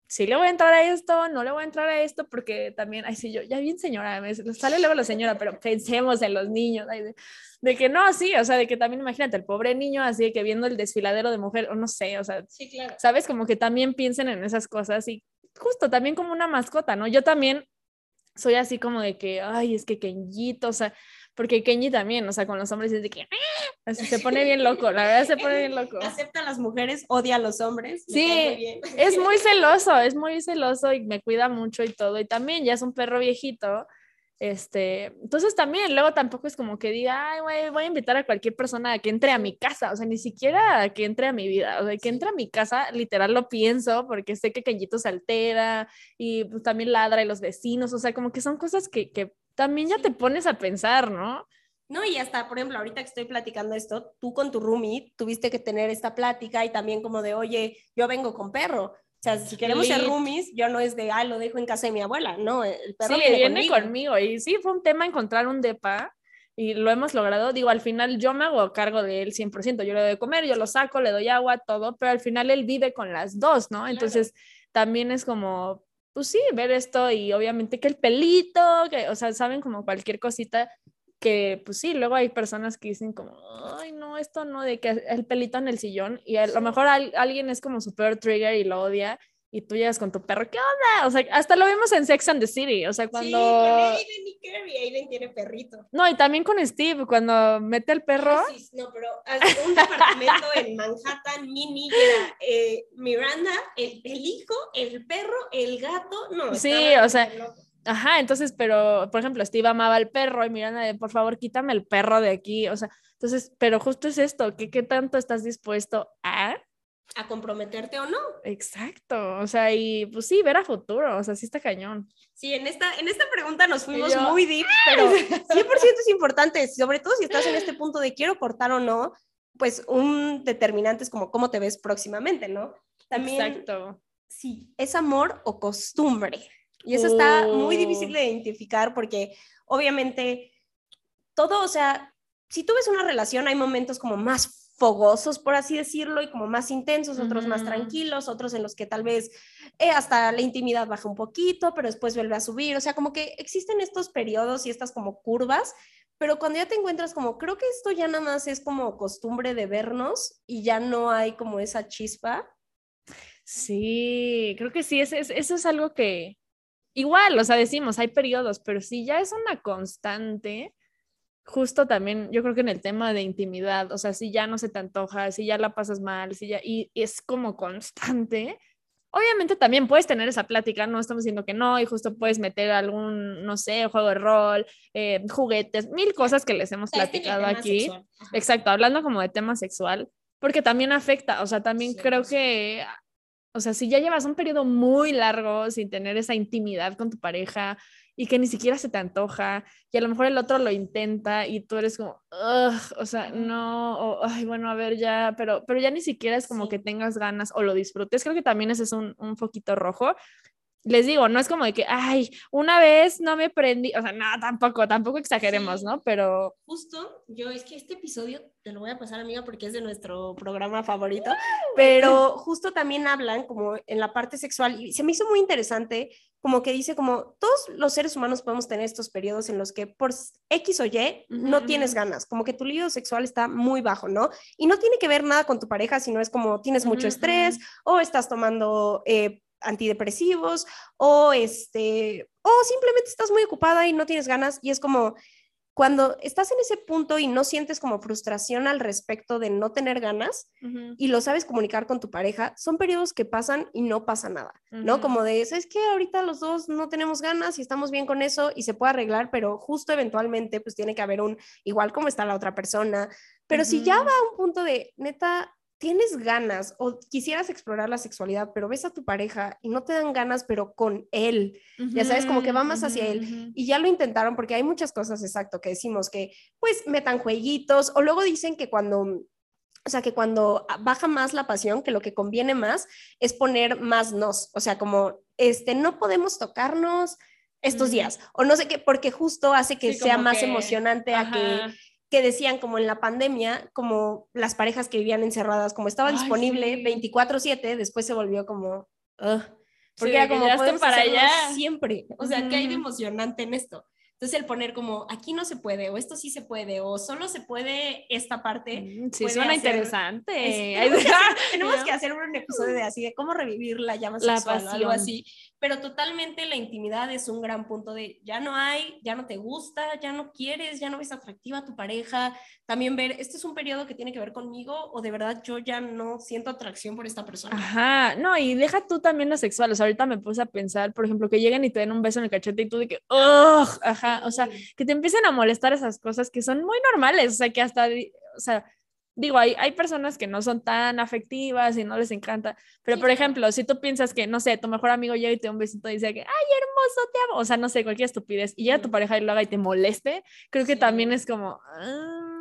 sí le voy a entrar a esto, no le voy a entrar a esto, porque también, ay, sí, yo, ya bien señora, me sale luego la señora, pero pensemos en los niños, de, que no, sí, o sea, de que también imagínate, el pobre niño así que viendo el desfiladero de mujer, o no sé, o sea, sí, claro. sabes, como que también piensen en esas cosas y justo también como una mascota, ¿no? Yo también soy así como de que, ay, es que Kenjito, o sea, porque Kenji también, o sea, con los hombres es de que ¡Ah! así se pone bien loco, la verdad se pone bien loco. Acepta a las mujeres, odia a los hombres. Sí, es muy celoso, es muy celoso y me cuida mucho y todo. Y también ya es un perro viejito. Este, entonces también, luego tampoco es como que diga, ay, güey, voy a invitar a cualquier persona a que entre a mi casa, o sea, ni siquiera a que entre a mi vida, o sea, que entre a mi casa, literal lo pienso, porque sé que Kenjito se altera y pues, también ladra y los vecinos, o sea, como que son cosas que, que también ya te pones a pensar, ¿no? No, y hasta, por ejemplo, ahorita que estoy platicando esto, tú con tu roomie tuviste que tener esta plática y también como de, oye, yo vengo con perro. O sea, si queremos ser roomies, yo no es de, ah, lo dejo en casa de mi abuela, no, el perro sí, viene, conmigo. Y sí, fue un tema encontrar un depa y lo hemos logrado. Digo, al final yo me hago cargo de él 100%. Yo le doy de comer, yo lo saco, le doy agua, todo, pero al final él vive con las dos, ¿no? Entonces también es como, pues sí, ver esto y obviamente que el pelito, que, o sea, saben como cualquier cosita que pues sí, luego hay personas que dicen como, ay, no, esto no, de que el pelito en el sillón y a lo mejor alguien es como super trigger y lo odia y tú llegas con tu perro, ¿qué onda? O sea, hasta lo vimos en Sex and the City, o sea, cuando... Sí, con Aiden y Kirby, Aiden tiene perrito. No, y también con Steve, cuando mete el perro... Sí, no, pero un departamento en Manhattan, mini, era eh, Miranda, el, el, hijo, el perro, el gato, no. Sí, o sea... Ajá, entonces, pero, por ejemplo, Steve amaba al perro y Miranda, por favor, quítame el perro de aquí, o sea, entonces, pero justo es esto, ¿qué, qué tanto estás dispuesto a a comprometerte o no. Exacto, o sea, y pues sí, ver a futuro, o sea, sí está cañón. Sí, en esta, en esta pregunta nos fuimos muy deep, pero 100% es importante, sobre todo si estás en este punto de quiero cortar o no, pues un determinante es como cómo te ves próximamente, ¿no? También, Exacto. Sí, es amor o costumbre. Y eso está muy difícil oh. de identificar porque obviamente todo, o sea, si tú ves una relación, hay momentos como más fogosos, por así decirlo, y como más intensos, otros más tranquilos, otros en los que tal vez eh, hasta la intimidad baja un poquito, pero después vuelve a subir. O sea, como que existen estos periodos y estas como curvas, pero cuando ya te encuentras como, creo que esto ya nada más es como costumbre de vernos y ya no hay como esa chispa. Sí, creo que sí, eso es algo que igual, o sea, decimos, hay periodos, pero si ya es una constante, justo también, yo creo que en el tema de intimidad, o sea, si ya no se te antoja, si ya la pasas mal, si ya, y, es como constante, obviamente también puedes tener esa plática, no estamos diciendo que no, y justo puedes meter algún, no sé, juego de rol, eh, juguetes, mil cosas que les hemos platicado aquí. Exacto, hablando como de tema sexual, porque también afecta, o sea, también creo que, o sea, si ya llevas un periodo muy largo sin tener esa intimidad con tu pareja, y que ni siquiera se te antoja y a lo mejor el otro lo intenta y tú eres como, o sea, no, o, ay, bueno, a ver ya, pero, pero ya ni siquiera es como que tengas ganas o lo disfrutes. Creo que también ese es un, un foquito rojo les digo, no es como de que, ay, una vez no me prendí, o sea, no, tampoco, tampoco exageremos, ¿no? Pero... Justo, yo es que este episodio te lo voy a pasar, amiga, porque es de nuestro programa favorito, pero justo también hablan como en la parte sexual y se me hizo muy interesante, como que dice como todos los seres humanos podemos tener estos periodos en los que por X o Y no tienes ganas, como que tu lío sexual está muy bajo, ¿no? Y no tiene que ver nada con tu pareja, sino es como tienes mucho estrés o estás tomando... Eh, antidepresivos o este o simplemente estás muy ocupada y no tienes ganas y es como cuando estás en ese punto y no sientes como frustración al respecto de no tener ganas y lo sabes comunicar con tu pareja, son periodos que pasan y no pasa nada, ¿no? Como de, es que ahorita los dos no tenemos ganas y estamos bien con eso y se puede arreglar, pero justo eventualmente pues tiene que haber un, igual como está la otra persona, pero si ya va a un punto de, neta, tienes ganas o quisieras explorar la sexualidad, pero ves a tu pareja y no te dan ganas, pero con él, ya sabes, como que va más hacia él. Y ya lo intentaron porque hay muchas cosas, exacto, que decimos que pues metan jueguitos o luego dicen que cuando o sea, que cuando baja más la pasión, que lo que conviene más es poner más nos, o sea, como, este, no podemos tocarnos estos días, o no sé qué, porque justo hace que sea más emocionante a que que decían como en la pandemia, como las parejas que vivían encerradas, como estaba disponible 24/7, después se volvió como, porque era como, para allá siempre, o sea, ¿qué hay de emocionante en esto? Entonces el poner como aquí no se puede o esto sí se puede o solo se puede esta parte. Mm, sí, suena interesante. tenemos, que, hacer un episodio de así de cómo revivir la llama sexual o algo así. Pero totalmente la intimidad es un gran punto de ya no hay, ya no te gusta, ya no quieres, ya no ves atractiva a tu pareja. También ver, este es un periodo que tiene que ver conmigo o de verdad yo ya no siento atracción por esta persona. Ajá, no, y deja tú también lo sexual. O sea, ahorita me puse a pensar, por ejemplo, que lleguen y te den un beso en el cachete y tú de que, ¡oh! Ajá o sea, que te empiecen a molestar esas cosas que son muy normales, o sea, que hasta, o sea, digo, hay, hay personas que no son tan afectivas y no les encanta, pero por ejemplo, si tú piensas que, no sé, tu mejor amigo llega y te da un besito y dice que, ay, hermoso, te amo, o sea, no sé, cualquier estupidez, y llega tu pareja y lo haga y te moleste, creo que también es como, ah,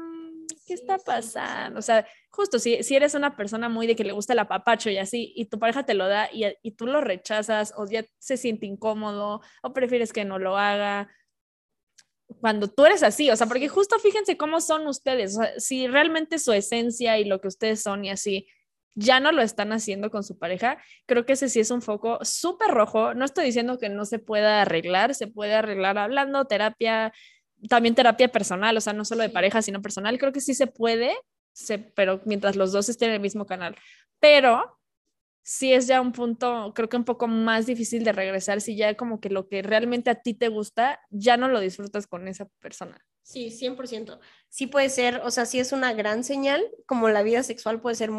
¿qué está pasando? O sea, justo si, si eres una persona muy de que le gusta el apapacho y así, y tu pareja te lo da y, y tú lo rechazas o ya se siente incómodo o prefieres que no lo haga, cuando tú eres así, o sea, porque justo fíjense cómo son ustedes, o sea, si realmente su esencia y lo que ustedes son y así ya no lo están haciendo con su pareja, creo que ese sí es un foco súper rojo. No estoy diciendo que no se pueda arreglar, se puede arreglar hablando, terapia, también terapia personal, o sea, no solo de pareja, sino personal. Creo que sí se puede, se, pero mientras los dos estén en el mismo canal. Pero sí es ya un punto, creo que un poco más difícil de regresar si ya como que lo que realmente a ti te gusta, ya no lo disfrutas con esa persona. Sí, 100%. Sí puede ser, o sea, sí es una gran señal, como la vida sexual puede ser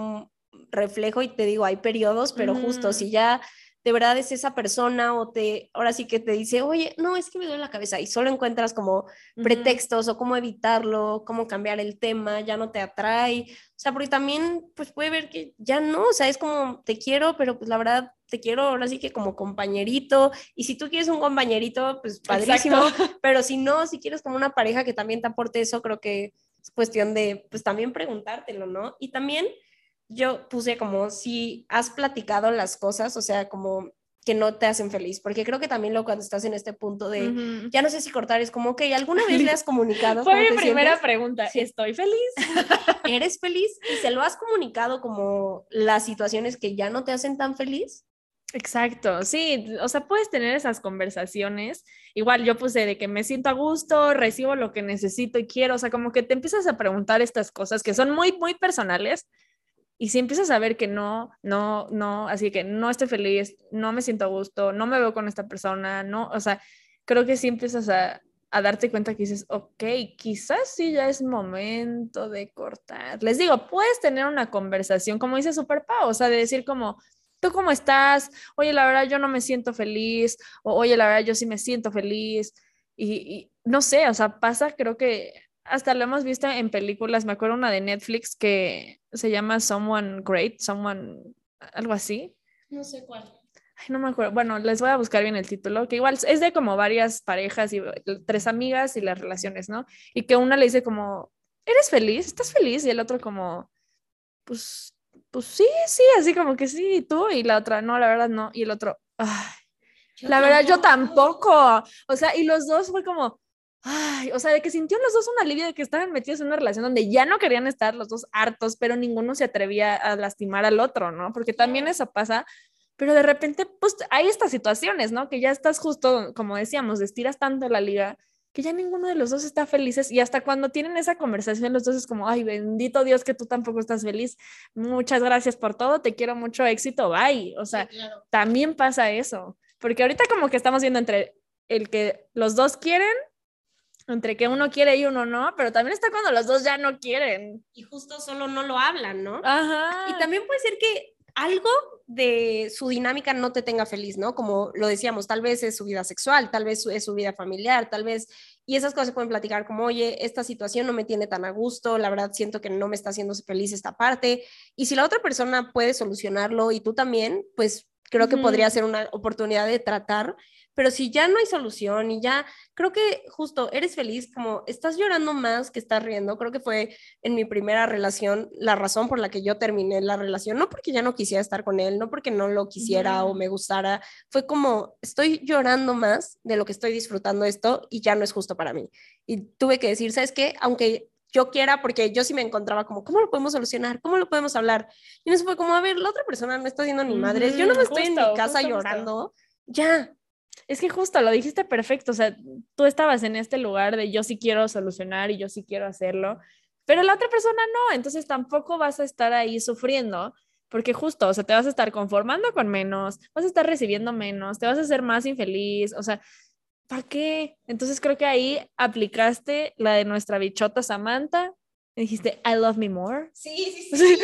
reflejo y te digo, hay periodos, pero justo si ya de verdad es esa persona o te, ahora sí que te dice, oye, no, es que me duele la cabeza y solo encuentras como pretextos o cómo evitarlo, cómo cambiar el tema, ya no te atrae, o sea, porque también pues puede ver que ya no, o sea, es como te quiero, pero pues la verdad te quiero ahora sí que como compañerito y si tú quieres un compañerito, pues padrísimo, pero si no, si quieres como una pareja que también te aporte eso, creo que es cuestión de pues también preguntártelo, ¿no? Y también yo puse como si has platicado las cosas, o sea, como que no te hacen feliz, porque creo que también lo cuando estás en este punto de, ya no sé si cortar, es como, ok, ¿alguna vez le has comunicado? Fue mi primera pregunta, ¿estoy feliz? ¿Eres feliz? ¿Y se lo has comunicado como las situaciones que ya no te hacen tan feliz? Exacto, sí, o sea, puedes tener esas conversaciones. Igual yo puse de que me siento a gusto, recibo lo que necesito y quiero, o sea, como que te empiezas a preguntar estas cosas que son muy, muy personales, y si empiezas a ver que no, no, no, así que no estoy feliz, no me siento a gusto, no me veo con esta persona, no, o sea, creo que sí empiezas a, a darte cuenta que dices, ok, quizás sí ya es momento de cortar. Les digo, puedes tener una conversación, como dice Super o sea, de decir como, ¿tú cómo estás? Oye, la verdad yo no me siento feliz, o oye, la verdad yo sí me siento feliz. Y, y no sé, o sea, pasa, creo que hasta lo hemos visto en películas, me acuerdo una de Netflix que se llama Someone Great, Someone, algo así. No sé cuál. Ay, no me acuerdo. Bueno, les voy a buscar bien el título, que igual es de como varias parejas y tres amigas y las relaciones, ¿no? Y que una le dice como, ¿eres feliz? ¿Estás feliz? Y el otro como, pues, pues sí, sí, así como que sí, ¿y tú? Y la otra, no, la verdad no. Y el otro, ay, la verdad yo tampoco. O sea, y los dos fue como, Ay, o sea, de que sintió los dos un alivio de que estaban metidos en una relación donde ya no querían estar los dos hartos, pero ninguno se atrevía a lastimar al otro, ¿no? Porque también eso pasa, pero de repente, pues hay estas situaciones, ¿no? Que ya estás justo, como decíamos, estiras tanto la liga que ya ninguno de los dos está felices y hasta cuando tienen esa conversación los dos es como, ay, bendito Dios que tú tampoco estás feliz, muchas gracias por todo, te quiero mucho, éxito, bye. O sea, también pasa eso, porque ahorita como que estamos viendo entre el que los dos quieren entre que uno quiere y uno no, pero también está cuando los dos ya no quieren. Y justo solo no lo hablan, ¿no? Ajá. Y también puede ser que algo de su dinámica no te tenga feliz, ¿no? Como lo decíamos, tal vez es su vida sexual, tal vez es su vida familiar, tal vez, y esas cosas se pueden platicar como, oye, esta situación no me tiene tan a gusto, la verdad siento que no me está haciendo feliz esta parte, y si la otra persona puede solucionarlo y tú también, pues creo que podría ser una oportunidad de tratar pero si ya no hay solución y ya, creo que justo eres feliz, como estás llorando más que estás riendo, creo que fue en mi primera relación la razón por la que yo terminé la relación, no porque ya no quisiera estar con él, no porque no lo quisiera o me gustara, fue como estoy llorando más de lo que estoy disfrutando esto y ya no es justo para mí. Y tuve que decir, ¿sabes qué? Aunque yo quiera, porque yo sí me encontraba como, ¿cómo lo podemos solucionar? ¿Cómo lo podemos hablar? Y no fue como, a ver, la otra persona no está haciendo ni madres, yo no me estoy en mi casa llorando, ya, es que justo lo dijiste perfecto, o sea, tú estabas en este lugar de yo sí quiero solucionar y yo sí quiero hacerlo, pero la otra persona no, entonces tampoco vas a estar ahí sufriendo, porque justo, o sea, te vas a estar conformando con menos, vas a estar recibiendo menos, te vas a hacer más infeliz, o sea, ¿para qué? Entonces creo que ahí aplicaste la de nuestra bichota Samantha, dijiste, I love me more. Sí, sí, sí.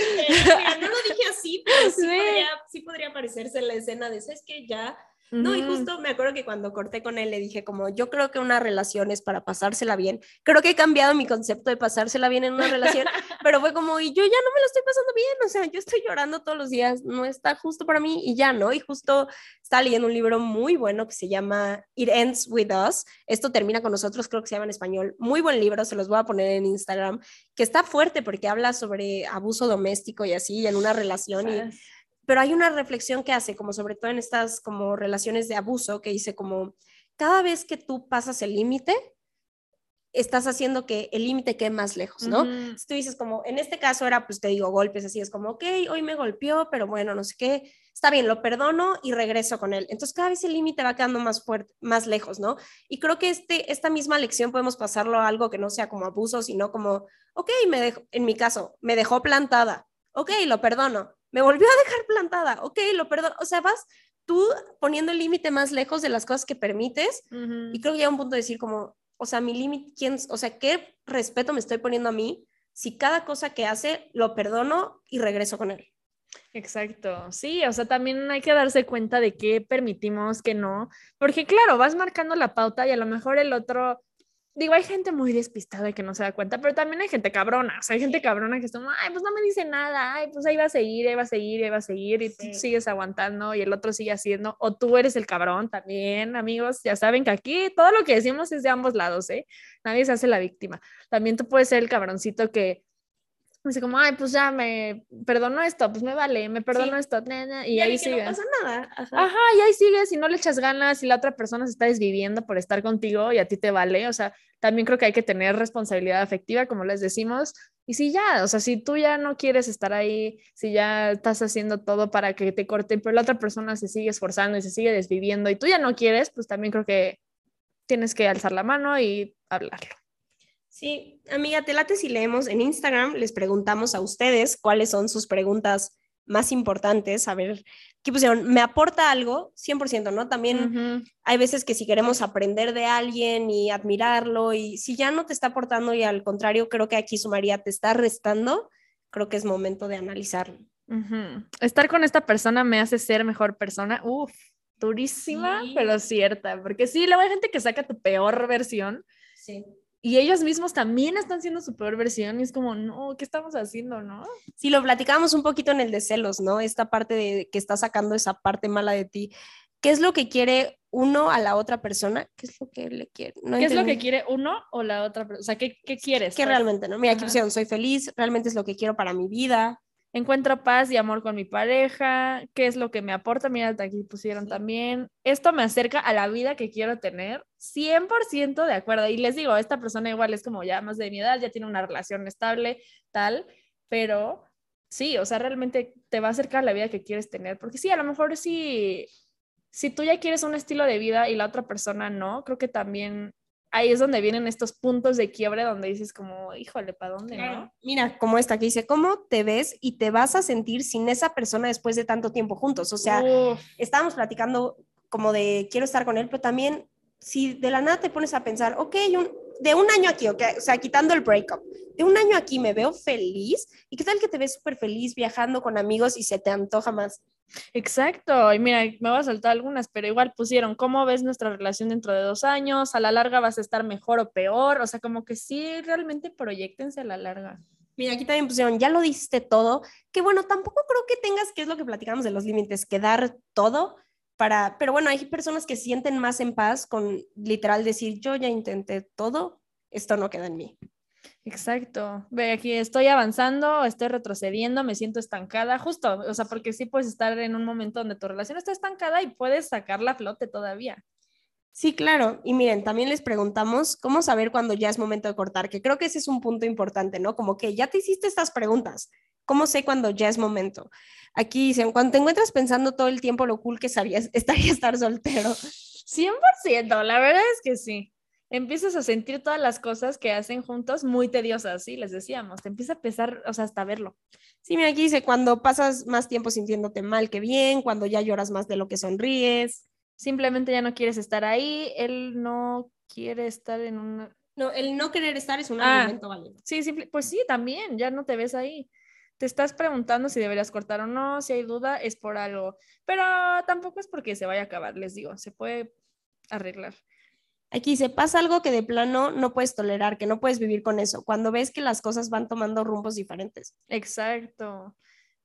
no lo dije así, pero sí, Podría, sí podría parecerse la escena de, ¿sabes que Ya No, y justo me acuerdo que cuando corté con él le dije como, yo creo que una relación es para pasársela bien. Creo que he cambiado mi concepto de pasársela bien en una relación, pero fue como, y yo ya no me lo estoy pasando bien, o sea, yo estoy llorando todos los días, no está justo para mí y ya, ¿no? Y justo estaba leyendo un libro muy bueno que se llama It Ends With Us. Esto termina con nosotros, creo que se llama en español. Muy buen libro, se los voy a poner en Instagram, que está fuerte porque habla sobre abuso doméstico y así, en una relación y pero hay una reflexión que hace, como sobre todo en estas como relaciones de abuso, que dice como, cada vez que tú pasas el límite, estás haciendo que el límite quede más lejos, ¿no? Ujú. Entonces tú dices como, en este caso era, pues te digo, golpes, así es como, ok, hoy me golpeó, pero bueno, no sé qué, está bien, lo perdono y regreso con él. Entonces cada vez el límite va quedando más fuerte, más lejos, ¿no? Y creo que este, esta misma lección podemos pasarlo a algo que no sea como abuso, sino como, ok, me dejó, en mi caso, me dejó plantada, ok, lo perdono, me volvió a dejar plantada, ok, lo perdono, o sea, vas tú poniendo el límite más lejos de las cosas que permites y creo que llega un punto de decir como, o sea, mi límite, ¿quién, o sea, qué respeto me estoy poniendo a mí si cada cosa que hace lo perdono y regreso con él. Exacto, sí, o sea, también hay que darse cuenta de qué permitimos, qué no, porque claro, vas marcando la pauta y a lo mejor el otro, digo, hay gente muy despistada que no se da cuenta, pero también hay gente cabrona, o sea, hay gente cabrona que está, ay, pues no me dice nada, ay, pues ahí va a seguir, ahí va a seguir, ahí va a seguir, y Sí. tú sigues aguantando y el otro sigue haciendo, o tú eres el cabrón también, amigos, ya saben que aquí todo lo que decimos es de ambos lados, ¿eh? Nadie se hace la víctima. También tú puedes ser el cabroncito que dice como, ay, pues ya me perdono esto, pues me vale, me perdono Sí. esto, na, na", y ahí vi que no pasa nada. Ajá. Ajá, y ahí sigues y no le echas ganas y la otra persona se está desviviendo por estar contigo y a ti te vale. O sea, también creo que hay que tener responsabilidad afectiva, como les decimos. Y si ya, o sea, si tú ya no quieres estar ahí, si ya estás haciendo todo para que te corten, pero la otra persona se sigue esforzando y se sigue desviviendo y tú ya no quieres, pues también creo que tienes que alzar la mano y hablarlo. Sí, amiga, te late si leemos en Instagram, les preguntamos a ustedes cuáles son sus preguntas más importantes, a ver, ¿qué pusieron? ¿Me aporta algo? 100%, ¿no? También hay veces que si queremos aprender de alguien y admirarlo y si ya no te está aportando y al contrario, creo que aquí sumaría, te está restando, creo que es momento de analizarlo. Estar con esta persona me hace ser mejor persona. Uf, durísima, Sí. pero cierta. Porque sí, luego hay gente que saca tu peor versión Sí. Y ellos mismos también están siendo su peor versión y es como, no, ¿qué estamos haciendo, no? Sí, lo platicábamos un poquito en el de celos, ¿no? Esta parte de que está sacando esa parte mala de ti. ¿Qué es lo que quiere uno a la otra persona? ¿Qué es lo que le quiere? No ¿Qué es lo que entendí. quiere uno o la otra persona? O sea, ¿qué, qué quieres? ¿Qué pues? realmente, no? Mira, aquí pusieron, soy feliz, realmente es lo que quiero para mi vida. Encuentro paz y amor con mi pareja. ¿Qué es lo que me aporta? Mira, aquí pusieron Sí. también. Esto me acerca a la vida que quiero tener. 100% de acuerdo. Y les digo, esta persona igual es como ya más de mi edad, ya tiene una relación estable, tal, pero sí, o sea, realmente te va a acercar a la vida que quieres tener. Porque sí, a lo mejor sí, si tú ya quieres un estilo de vida y la otra persona no, creo que también ahí es donde vienen estos puntos de quiebre donde dices como, híjole, ¿para dónde, no? Mira, como esta que dice, ¿cómo te ves y te vas a sentir sin esa persona después de tanto tiempo juntos? O sea, Uf. estábamos platicando como de quiero estar con él, pero también si de la nada te pones a pensar, ok, un- de un año aquí, ok, o sea, quitando el breakup, de un año aquí me veo feliz, ¿y qué tal que te ves súper feliz viajando con amigos y se te antoja más? Exacto, y mira, me voy a saltar algunas, pero igual pusieron, ¿cómo ves nuestra relación dentro de dos años? A la larga vas a estar mejor o peor, o sea, como que sí, realmente proyectense a la larga. Mira, aquí también pusieron, ya lo diste todo, que bueno, tampoco creo que tengas, que es lo que platicamos de los límites, que dar todo para, pero bueno, hay personas que sienten más en paz con literal decir, yo ya intenté todo, esto no queda en mí. Exacto, ve aquí, estoy avanzando, estoy retrocediendo, me siento estancada, justo, o sea, porque sí puedes estar en un momento donde tu relación está estancada y puedes sacarla a flote todavía. Sí, claro. Y miren, también les preguntamos cómo saber cuando ya es momento de cortar, que creo que ese es un punto importante, ¿no? Como que ya te hiciste estas preguntas. ¿Cómo sé cuando ya es momento? Aquí dicen, cuando te encuentras pensando todo el tiempo lo cool que estaría, estaría estar soltero. 100%, la verdad es que sí. Empiezas a sentir todas las cosas que hacen juntos muy tediosas, sí, les decíamos, te empieza a pesar, o sea, hasta verlo. Sí, mira, aquí dice, cuando pasas más tiempo sintiéndote mal que bien, cuando ya lloras más de lo que sonríes. Simplemente ya no quieres estar ahí, él no quiere estar en una... No, el no querer estar es un Ah. argumento válido. Sí, simple... pues sí, también, ya no te ves ahí. te estás preguntando si deberías cortar o no, si hay duda, es por algo. Pero tampoco es porque se vaya a acabar, les digo, se puede arreglar. Aquí se pasa algo que de plano no puedes tolerar, que no puedes vivir con eso, cuando ves que las cosas van tomando rumbos diferentes. Exacto.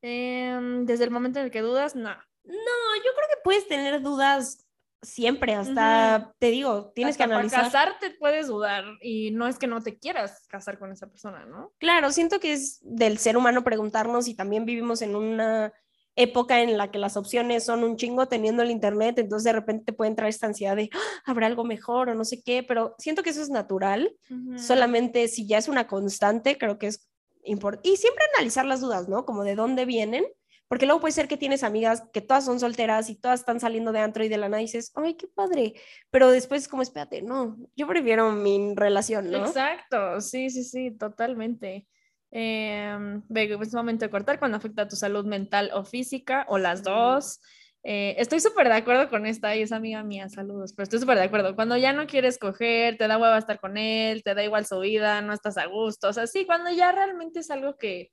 Em, desde el momento en el que dudas, no. No, yo creo que puedes tener dudas siempre, hasta, te digo, tienes que analizar. Para casarte puedes dudar y no es que no te quieras casar con esa persona, ¿no? Claro, siento que es del ser humano preguntarnos y también vivimos en una época en la que las opciones son un chingo teniendo el internet, entonces de repente te puede entrar esta ansiedad de, ¡Ah! ¿habrá algo mejor o no sé qué? Pero siento que eso es natural, solamente si ya es una constante, creo que es importante. Y siempre analizar las dudas, ¿no? Como de dónde vienen porque luego puede ser que tienes amigas que todas son solteras y todas están saliendo de antro y de la nada y dices, ay, qué padre. Pero después, como, espérate, no, yo prefiero mi relación, ¿no? Exacto, sí, sí, sí, totalmente. Eh, es momento de cortar cuando afecta a tu salud mental o física o las dos. Eh, estoy súper de acuerdo con esta y es amiga mía, saludos, pero estoy súper de acuerdo. Cuando ya no quieres coger, te da hueva estar con él, te da igual su vida, no estás a gusto, o sea, sí, cuando ya realmente es algo que,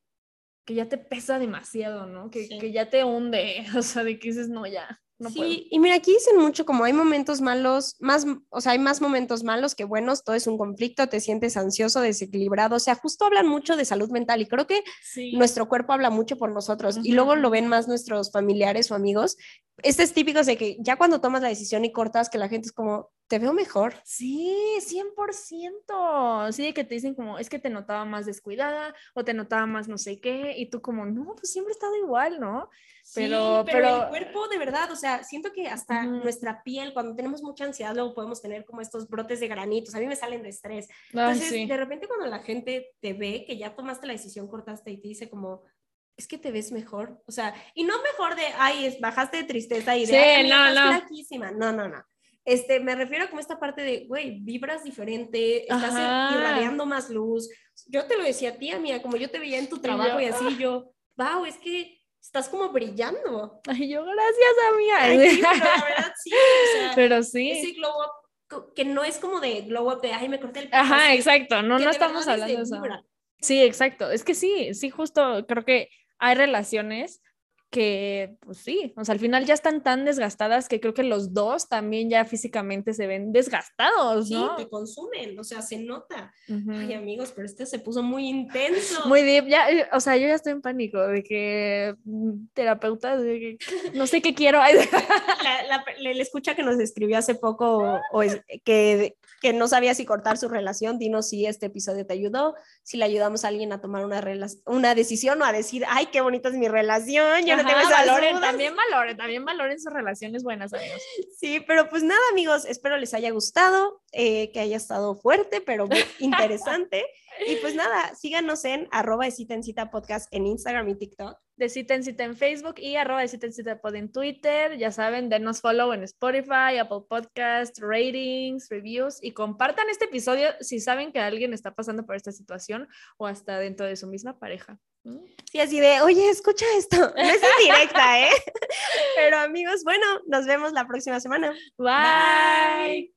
que ya te pesa demasiado, ¿no? Que, que, ya te hunde, o sea, de que dices, no, ya. No sí, y mira, aquí dicen mucho como hay momentos malos, más, o sea, hay más momentos malos que buenos, todo es un conflicto, te sientes ansioso, desequilibrado, o sea, justo hablan mucho de salud mental y creo que nuestro cuerpo habla mucho por nosotros y luego lo ven más nuestros familiares o amigos. Este es típico de que ya cuando tomas la decisión y cortas, que la gente es como, te veo mejor. Sí, 100%. Sí, que te dicen como, es que te notaba más descuidada o te notaba más no sé qué, y tú como, no, pues siempre he estado igual, ¿no? Pero, sí, pero, el cuerpo de verdad, o sea, siento que hasta nuestra piel, cuando tenemos mucha ansiedad, luego podemos tener como estos brotes de granitos, a mí me salen de estrés. Entonces, de repente cuando la gente te ve que ya tomaste la decisión, cortaste y te dice como, es que te ves mejor, o sea, y no mejor de, ay, bajaste de tristeza y de, sí, no, no. no, no, no. Este, me refiero a como esta parte de, güey, vibras diferente, estás irradiando más luz. Yo te lo decía a ti, amiga, como yo te veía en tu trabajo y, así, yo, wow, es que estás como brillando. Ay, yo, gracias, amiga. Ay, pero la verdad sí, o sea, pero sí. Ese glow up que no es como de glow up de, ay, me corté el pelo. Ajá, exacto, no, no estamos hablando de eso. Sí, exacto, es que sí, sí, justo creo que hay relaciones que, pues sí, o sea, al final ya están tan desgastadas que creo que los dos también ya físicamente se ven desgastados, ¿no? Sí, te consumen, o sea, se nota. Ay, amigos, pero este se puso muy intenso. Muy deep, ya, eh, o sea, yo ya estoy en pánico de que mm, terapeuta, de que no sé qué quiero. la, la, escucha que nos escribió hace poco, o es, que, que no sabía si cortar su relación, dinos si este episodio te ayudó, si le ayudamos a alguien a tomar una, una decisión o a decir, ay, qué bonita es mi relación, yo valoren, también valoren, también valoren sus relaciones buenas, amigos. Sí, pero pues nada, amigos, espero les haya gustado, eh, que haya estado fuerte, pero interesante. Y pues nada, síganos en arroba de cita en cita podcast en Instagram y TikTok. De cita en cita en Facebook y arroba de cita en cita pod en Twitter. Ya saben, denos follow en Spotify, Apple Podcast, ratings, reviews y compartan este episodio si saben que alguien está pasando por esta situación o hasta dentro de su misma pareja. Sí, así de, oye, escucha esto. No es directa, ¿eh? Pero amigos, bueno, nos vemos la próxima semana. Bye.